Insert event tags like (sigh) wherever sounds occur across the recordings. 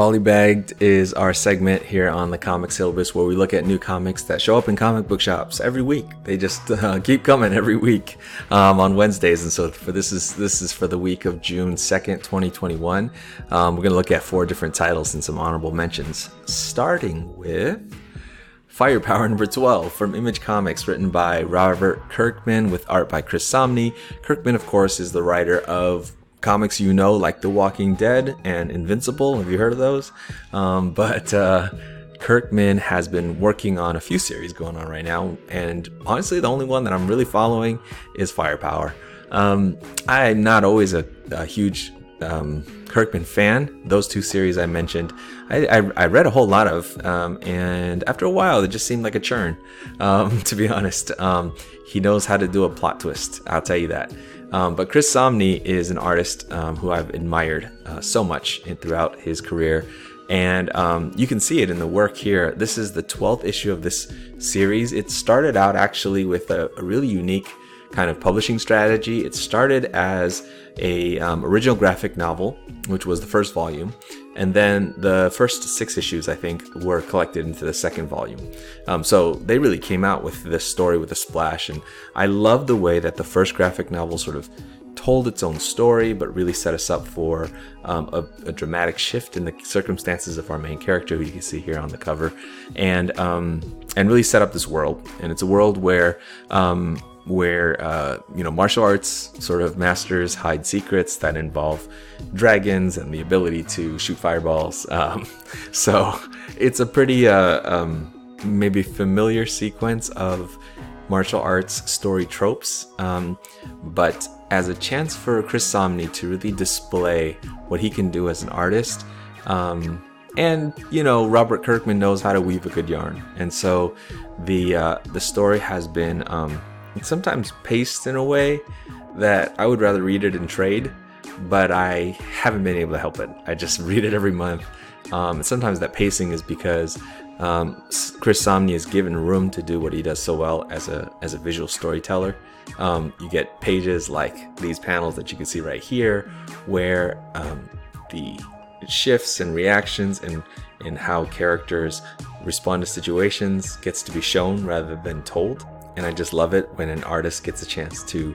Polybagged is our segment here on the comic syllabus where we look at new comics that show up in comic book shops every week. They just uh, (laughs) keep coming every week um, on Wednesdays, and so for this is this is for the week of June second, twenty twenty one. Um, we're gonna look at four different titles and some honorable mentions, starting with. Firepower number 12 from Image Comics, written by Robert Kirkman with art by Chris Samnee. Kirkman, of course, is the writer of comics you know, like The Walking Dead and Invincible. Have you heard of those? Um, but uh, Kirkman has been working on a few series going on right now, and honestly, the only one that I'm really following is Firepower. Um, I'm not always a, a huge um, Kirkman fan. Those two series I mentioned, I, I, I read a whole lot of, um, and after a while, it just seemed like a churn. Um, (laughs) to be honest, um, he knows how to do a plot twist. I'll tell you that. Um, but Chris Samnee is an artist um, who I've admired uh, so much throughout his career. And um, you can see it in the work here. This is the 12th issue of this series. It started out actually with a, a really unique kind of publishing strategy. It started as a um, original graphic novel, which was the first volume, and then the first six issues I think were collected into the second volume. Um, so they really came out with this story with a splash, and I love the way that the first graphic novel sort of told its own story, but really set us up for um, a, a, dramatic shift in the circumstances of our main character, who you can see here on the cover, and um, and really set up this world. And it's a world where um, where uh, you know martial arts sort of masters hide secrets that involve dragons and the ability to shoot fireballs. (laughs) Um, so it's a pretty uh, um, maybe familiar sequence of martial arts story tropes, um, but as a chance for Chris Samnee to really display what he can do as an artist. Um, and you know Robert Kirkman knows how to weave a good yarn, and so the uh, the story has been um, sometimes paced in a way that I would rather read it in trade, but I haven't been able to help it. I just (laughs) read it every month. Um, sometimes that pacing is because um, Chris Samnee is given room to do what he does so well as a as a visual storyteller. Um, you get pages like these panels that you can see right here, where um, the shifts and reactions and and how characters respond to situations gets to be shown rather than told. And I just love it when an artist gets a chance to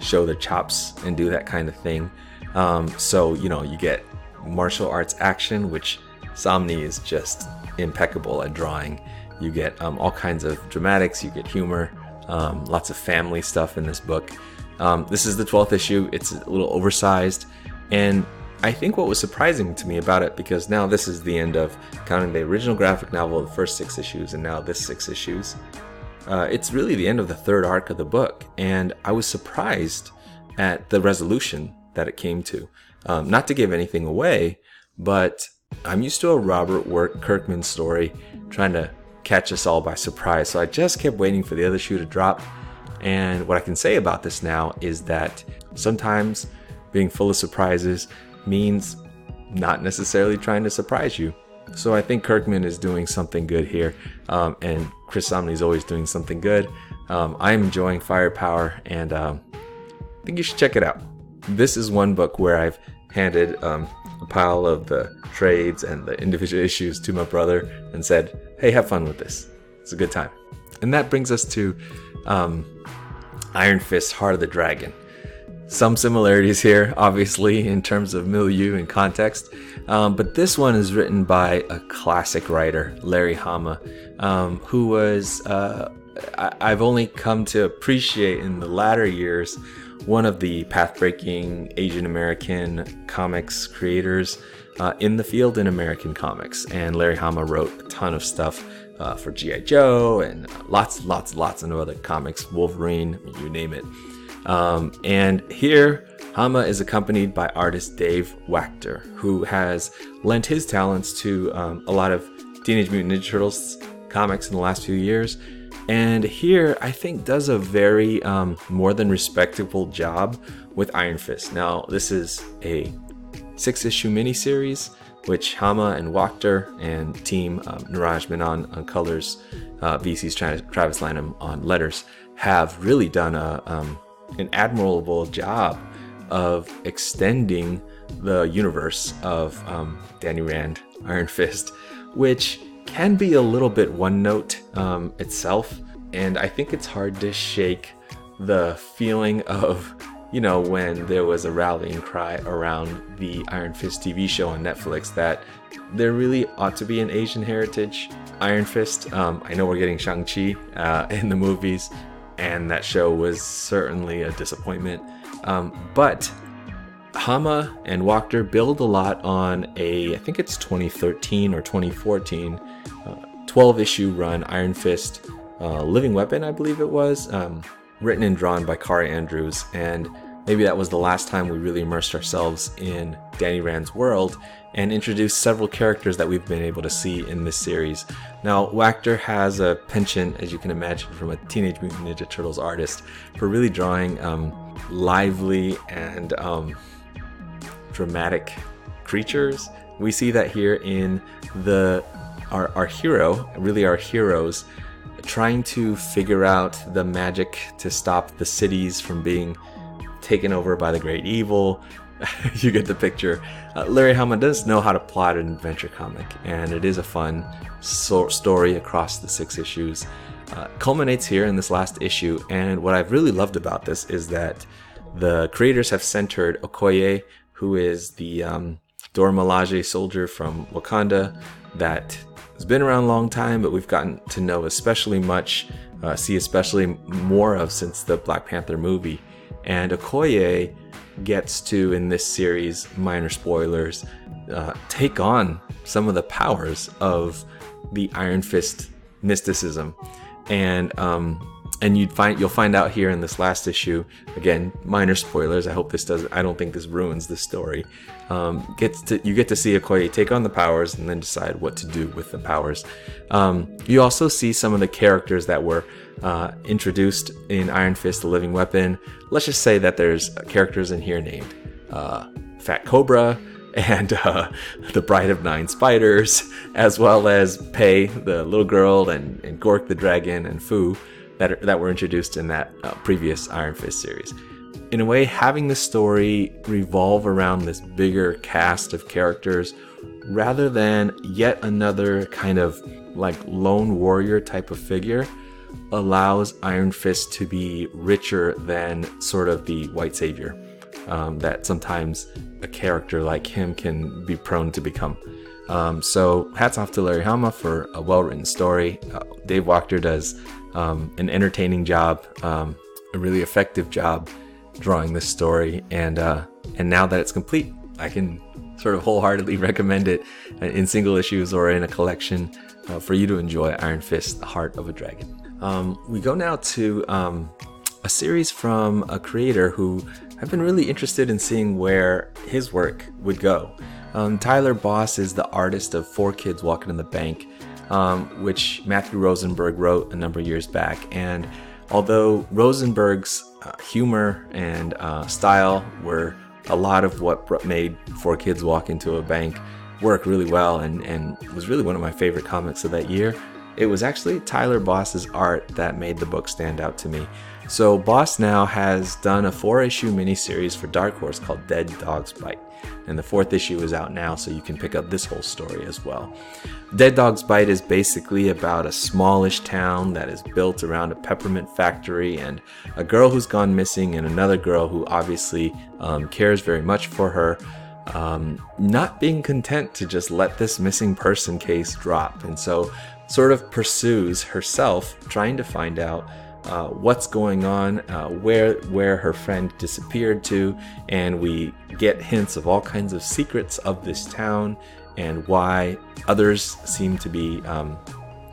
show their chops and do that kind of thing. Um, so, you know, you get martial arts action, which Samnee is just impeccable at drawing. You get um, all kinds of dramatics, you get humor, um, lots of family stuff in this book. Um, this is the 12th issue, it's a little oversized. And I think what was surprising to me about it, because now this is the end of counting the original graphic novel, the first six issues, and now this six issues, uh, it's really the end of the third arc of the book, and I was surprised at the resolution that it came to. Um, not to give anything away, but I'm used to a Robert Work Kirkman story trying to catch us all by surprise. So I just kept waiting for the other shoe to drop. And what I can say about this now is that sometimes being full of surprises means not necessarily trying to surprise you. So I think Kirkman is doing something good here, um, and Chris Samnee is always doing something good. Um, I'm enjoying Firepower, and um, I think you should check it out. This is one book where I've handed um, a pile of the trades and the individual issues to my brother and said, "Hey, have fun with this. It's a good time." And that brings us to um, Iron Fist: Heart of the Dragon some similarities here, obviously, in terms of milieu and context. Um, but this one is written by a classic writer, Larry Hama, um, who was, uh, I- have only come to appreciate in the latter years, one of the path breaking Asian American comics creators uh, in the field in American comics. And Larry Hama wrote a ton of stuff. Uh, for G.I. Joe and lots, lots, lots of other comics, Wolverine, you name it. Um, and here, Hama is accompanied by artist Dave Wachter, who has lent his talents to um, a lot of Teenage Mutant Ninja Turtles comics in the last few years. And here, I think, does a very um, more than respectable job with Iron Fist. Now, this is a six issue miniseries, which Hama and Wachter and team um, Neeraj Menon on colors, uh, VC's Travis Lanham on letters, have really done a, um, an admirable job of extending the universe of um, Danny Rand, Iron Fist, which can be a little bit one note um, itself. And I think it's hard to shake the feeling of, you know, when there was a rallying cry around the Iron Fist TV show on Netflix that there really ought to be an Asian heritage Iron Fist. Um, I know we're getting Shang-Chi uh, (laughs) in the movies, and that show was certainly a disappointment. Um, but Hama and Wachter build a lot on a, I think it's 2013 or 2014, uh, 12 issue run Iron Fist uh, Living Weapon, I believe it was, um, written and drawn by Kaare Andrews. And maybe that was the last time we really immersed ourselves in Danny Rand's world and introduced several characters that we've been able to see in this series. Now, Wachter has a penchant, as you can imagine, from a Teenage Mutant Ninja Turtles artist for really drawing um, lively and um, dramatic creatures. We see that here in the our, our hero, really our heroes, trying to figure out the magic to stop the cities from being taken over by the great evil. (laughs) you get the picture. Uh, Larry Hama does know how to plot an adventure comic, and it is a fun so- story across the six issues. Uh, culminates here in this last issue, and what I've really loved about this is that the creators have centered Okoye, who is the um, Dora Milaje soldier from Wakanda that has been around a long time, but we've gotten to know especially much, uh, see especially more of since the Black Panther movie. And Okoye gets to, in this series, minor spoilers, uh, take on some of the powers of the Iron Fist mysticism. And um, and you'd find you'll find out here in this last issue again minor spoilers. I hope this doesn't i don't think this ruins the story. Um, gets to you get to see okoye take on the powers and then decide what to do with the powers. Um, you also see some of the characters that were uh, introduced in iron fist the living weapon. Let's just say that there's characters in here named uh, fat cobra and uh, (laughs) the Bride of Nine Spiders, as well as Pei, the little girl, and, and Gork the dragon, and Fu that, are, that were introduced in that uh, previous Iron Fist series. In a way, having the story revolve around this bigger cast of characters rather than yet another kind of like lone warrior type of figure allows Iron Fist to be richer than sort of the white savior um, that sometimes a character like him can be prone to become. Um, so hats off to Larry Hama for a well-written story. Uh, Dave Wachter does um, an entertaining job, um, a really effective job drawing this story, and uh, and now that it's complete, I can sort of wholeheartedly (laughs) recommend it in single issues or in a collection uh, for you to enjoy. Iron Fist: The Heart of a Dragon. Um, we go now to um, a series from a creator who I've been really interested in seeing where his work would go. Um, Tyler Boss is the artist of Four Kids Walk into a Bank, um, which Matthew Rosenberg wrote a number of years back. And although Rosenberg's uh, humor and uh, style were a lot of what made Four Kids Walk into a Bank work really well and, and was really one of my favorite comics of that year, it was actually Tyler Boss's art that made the book stand out to me. So Boss now has done a four issue miniseries for Dark Horse called Dead Dogs Bite. And the fourth issue is out now, so you can pick up this whole story as well. Dead Dog's Bite is basically about a smallish town that is built around a peppermint factory and a girl who's gone missing, and another girl who obviously um, cares very much for her. Um, not being content to just let this missing person case drop, and so sort of pursues herself, trying to find out uh, what's going on, uh, where where her friend disappeared to, and we get hints of all kinds of secrets of this town and why others seem to be um,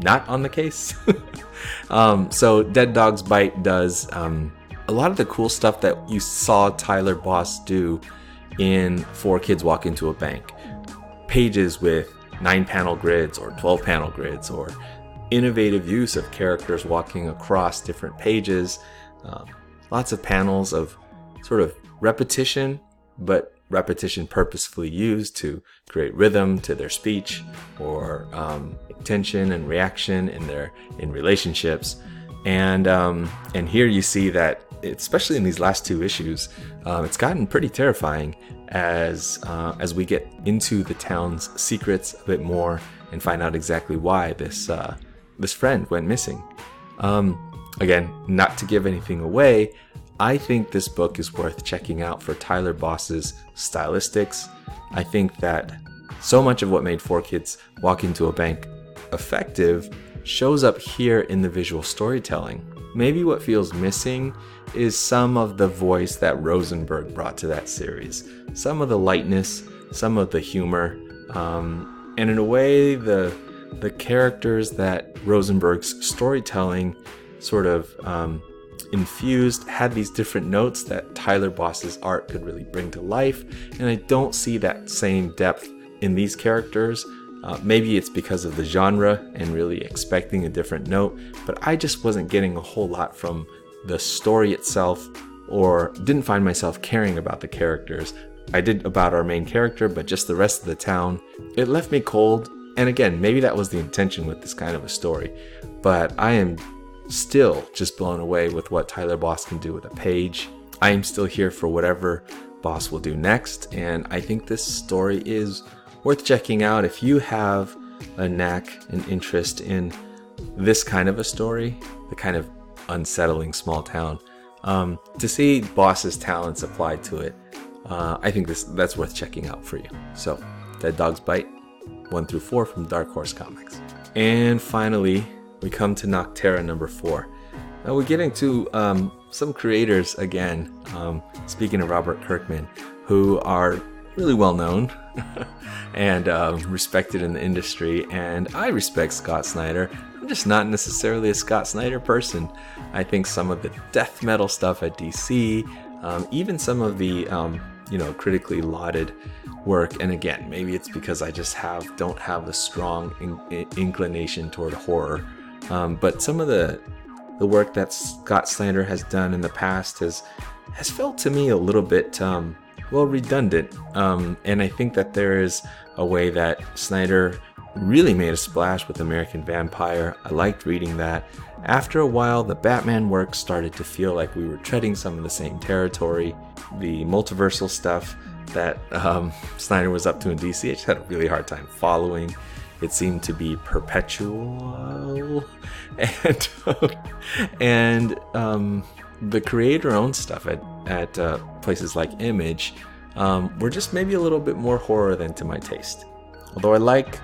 not on the case. (laughs) um, so Dead Dog's Bite does um, a lot of the cool stuff that you saw Tyler Boss do in Four Kids Walk into a Bank. Pages with nine panel grids or 12 panel grids or innovative use of characters walking across different pages. Um, lots of panels of sort of repetition, but repetition purposefully used to create rhythm to their speech or um, tension and reaction in their in relationships. And um, and here you see that, especially in these last two issues, um, it's gotten pretty terrifying as uh, as we get into the town's secrets a bit more and find out exactly why this uh, this friend went missing. Um, again, not to give anything away, I think this book is worth checking out for Tyler Boss's stylistics. I think that so much of what made Four Kids Walk Into a Bank effective shows up here in the visual storytelling. Maybe what feels missing is some of the voice that Rosenberg brought to that series, some of the lightness, some of the humor, um, and in a way, the the characters that Rosenberg's storytelling sort of um, infused had these different notes that Tyler Boss's art could really bring to life, and I don't see that same depth in these characters. Uh, maybe it's because of the genre and really expecting a different note, but I just wasn't getting a whole lot from the story itself or didn't find myself caring about the characters. I did about our main character, but just the rest of the town, it left me cold. And again, maybe that was the intention with this kind of a story, but I am still just blown away with what Tyler Boss can do with a page. I am still here for whatever Boss will do next, and I think this story is worth checking out if you have a knack and interest in this kind of a story, the kind of unsettling small town. Um, to see Boss's talents applied to it, uh, I think this that's worth checking out for you. So, Dead Dog's Bite, one through four from Dark Horse Comics, and finally we come to Nocterra number four. Now we're getting to um, some creators again. Um, speaking of Robert Kirkman, who are really well known (laughs) and uh, respected in the industry, and I respect Scott Snyder. I'm just not necessarily a Scott Snyder person. I think some of the death metal stuff at DC, um, even some of the um, you know critically lauded work, and again, maybe it's because I just have don't have a strong in- inclination toward horror um, but some of the the work that Scott Snyder has done in the past has has felt to me a little bit um, well redundant. Um, and I think that there is a way that Snyder really made a splash with American Vampire. I liked reading that. After a while, the Batman work started to feel like we were treading some of the same territory. The multiversal stuff that um, (laughs) Snyder was up to in DC, I just had a really hard time following. It seemed to be perpetual, (laughs) and (laughs) and um, the creator-owned stuff at uh, places like Image um, were just maybe a little bit more horror than to my taste. Although I like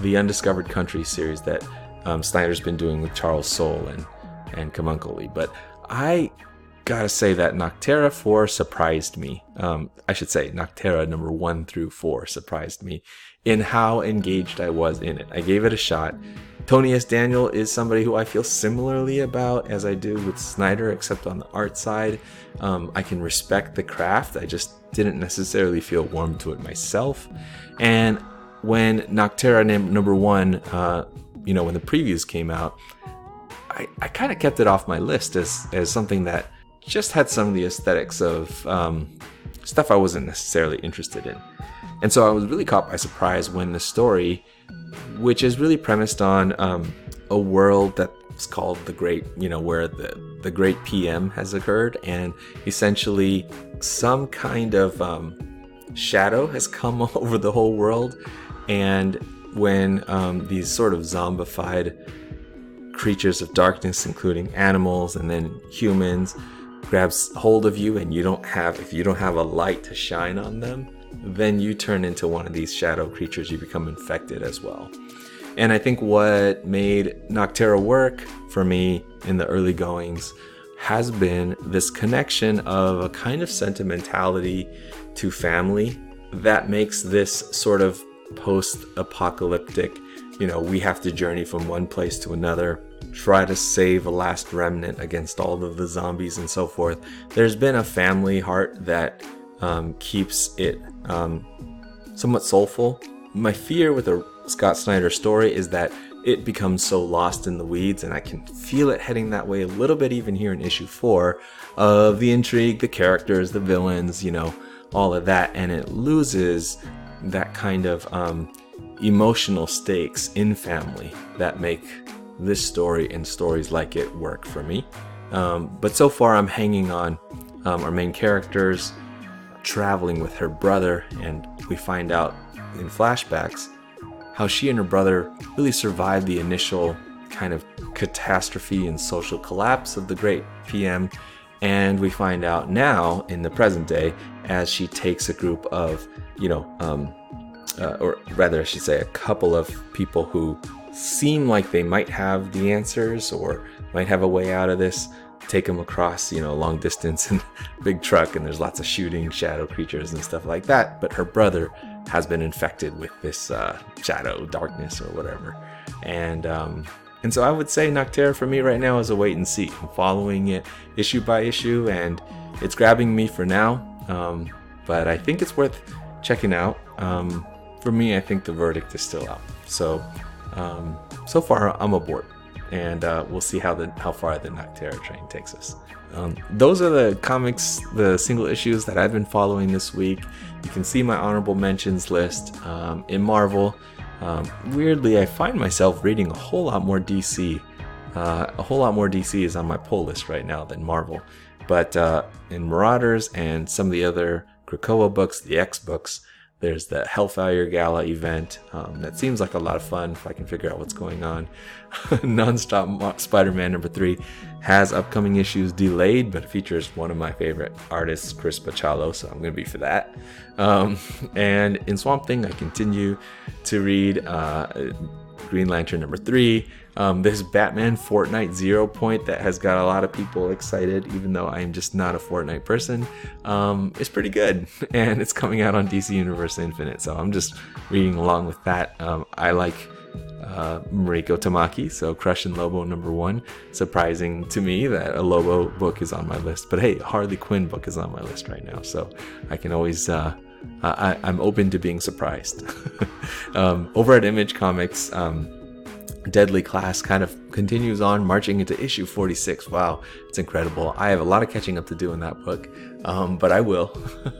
the Undiscovered Country series that um, Snyder's been doing with Charles Soule and and Camuncoli, but I gotta say that Nocterra 4 surprised me. Um, I should say Nocterra number 1 through 4 surprised me in how engaged I was in it. I gave it a shot. Tony S. Daniel is somebody who I feel similarly about as I do with Snyder, except on the art side. Um, I can respect the craft, I just didn't necessarily feel warm to it myself. And when Nocterra number one, uh, you know, when the previews came out, I, I kind of kept it off my list as, as something that just had some of the aesthetics of um, stuff I wasn't necessarily interested in. And so I was really caught by surprise when the story, which is really premised on um, a world that's called the Great, you know, where the, the Great PM has occurred, and essentially some kind of um, shadow has come (laughs) over the whole world. And when um, these sort of zombified creatures of darkness, including animals and then humans, grabs hold of you and you don't have if you don't have a light to shine on them then you turn into one of these shadow creatures. You become infected as well. And I think what made Nocterra work for me in the early goings has been this connection of a kind of sentimentality to family that makes this sort of post apocalyptic, you know, we have to journey from one place to another, try to save a last remnant against all of the zombies and so forth. There's been a family heart that um, keeps it um, somewhat soulful. My fear with a Scott Snyder story is that it becomes so lost in the weeds, and I can feel it heading that way a little bit even here in issue four of the intrigue, the characters, the villains, you know, all of that, and it loses that kind of um, emotional stakes in family that make this story and stories like it work for me. Um, but so far, I'm hanging on um, our main characters traveling with her brother, and we find out in flashbacks how she and her brother really survived the initial kind of catastrophe and social collapse of the great PM. And we find out now in the present day as she takes a group of, you know, um, uh, or rather, I should say, a couple of people who seem like they might have the answers or might have a way out of this. Take them across, you know, long distance in (laughs) big truck, and there's lots of shooting, shadow creatures, and stuff like that. But her brother has been infected with this uh, shadow, darkness, or whatever, and um, and so I would say Nocterra for me right now is a wait and see. I'm following it issue by issue, and it's grabbing me for now. Um, but I think it's worth checking out. Um, for me, I think the verdict is still out. So um, so far I'm aboard, and uh, we'll see how the how far the Nocterra train takes us. Um, those are the comics, the single issues that I've been following this week. You can see my honorable mentions list um, in Marvel. Um, weirdly, I find myself reading a whole lot more DC. Uh, a whole lot more DC is on my pull list right now than Marvel. But uh, in Marauders and some of the other Krakoa books, the X books, there's the Hellfire Gala event. Um, that seems like a lot of fun if I can figure out what's going on. (laughs) Nonstop Spider Man number three has upcoming issues delayed, but features one of my favorite artists, Chris Bachalo, so I'm going to be for that. Um, (laughs) and in Swamp Thing, I continue to read uh, Green Lantern number three. Um, this Batman Fortnite Zero Point that has got a lot of people excited, even though I am just not a Fortnite person, um, is pretty good. (laughs) And it's coming out on DC Universe Infinite, so I'm just reading along with that. Um, I like uh, Mariko Tamaki, so Crush and Lobo number one. Surprising to me that a Lobo book is on my list, but hey, Harley Quinn book is on my list right now, so I can always. Uh, I, am open to being surprised. (laughs) um, over at Image Comics, um, Deadly Class kind of continues on, marching into issue 46. Wow, it's incredible. I have a lot of catching up to do in that book, um, but I will.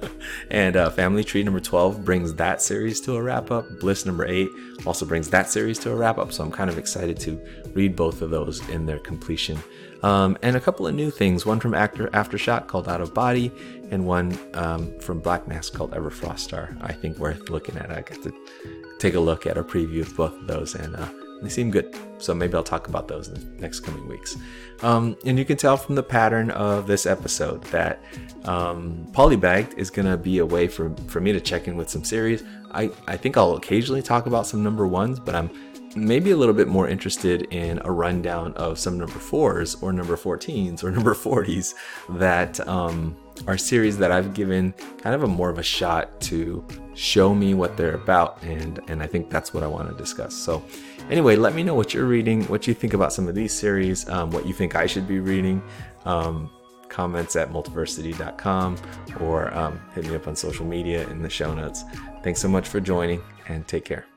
(laughs) and uh, Family Tree number 12 brings that series to a wrap up. Bliss number 8 also brings that series to a wrap up, so I'm kind of excited to read both of those in their completion. Um, and a couple of new things one from Actor Aftershock called Out of Body, and one um, from Black Mask called Everfrost Star. I think worth looking at. I got to take a look at a preview of both of those, and uh, they seem good. So maybe I'll talk about those in the next coming weeks. Um, and you can tell from the pattern of this episode that um, Polybagged is going to be a way for, for me to check in with some series. I, I think I'll occasionally talk about some number ones, but I'm maybe a little bit more interested in a rundown of some number fours or number 14s or (laughs) number 40s that um, are series that I've given kind of a more of a shot to show me what they're about and and I think that's what I want to discuss. So anyway, let me know what you're reading, what you think about some of these series, um, what you think I should be reading. Um, comments at multiversity.com or um, hit me up on social media in the show notes. Thanks so much for joining and take care.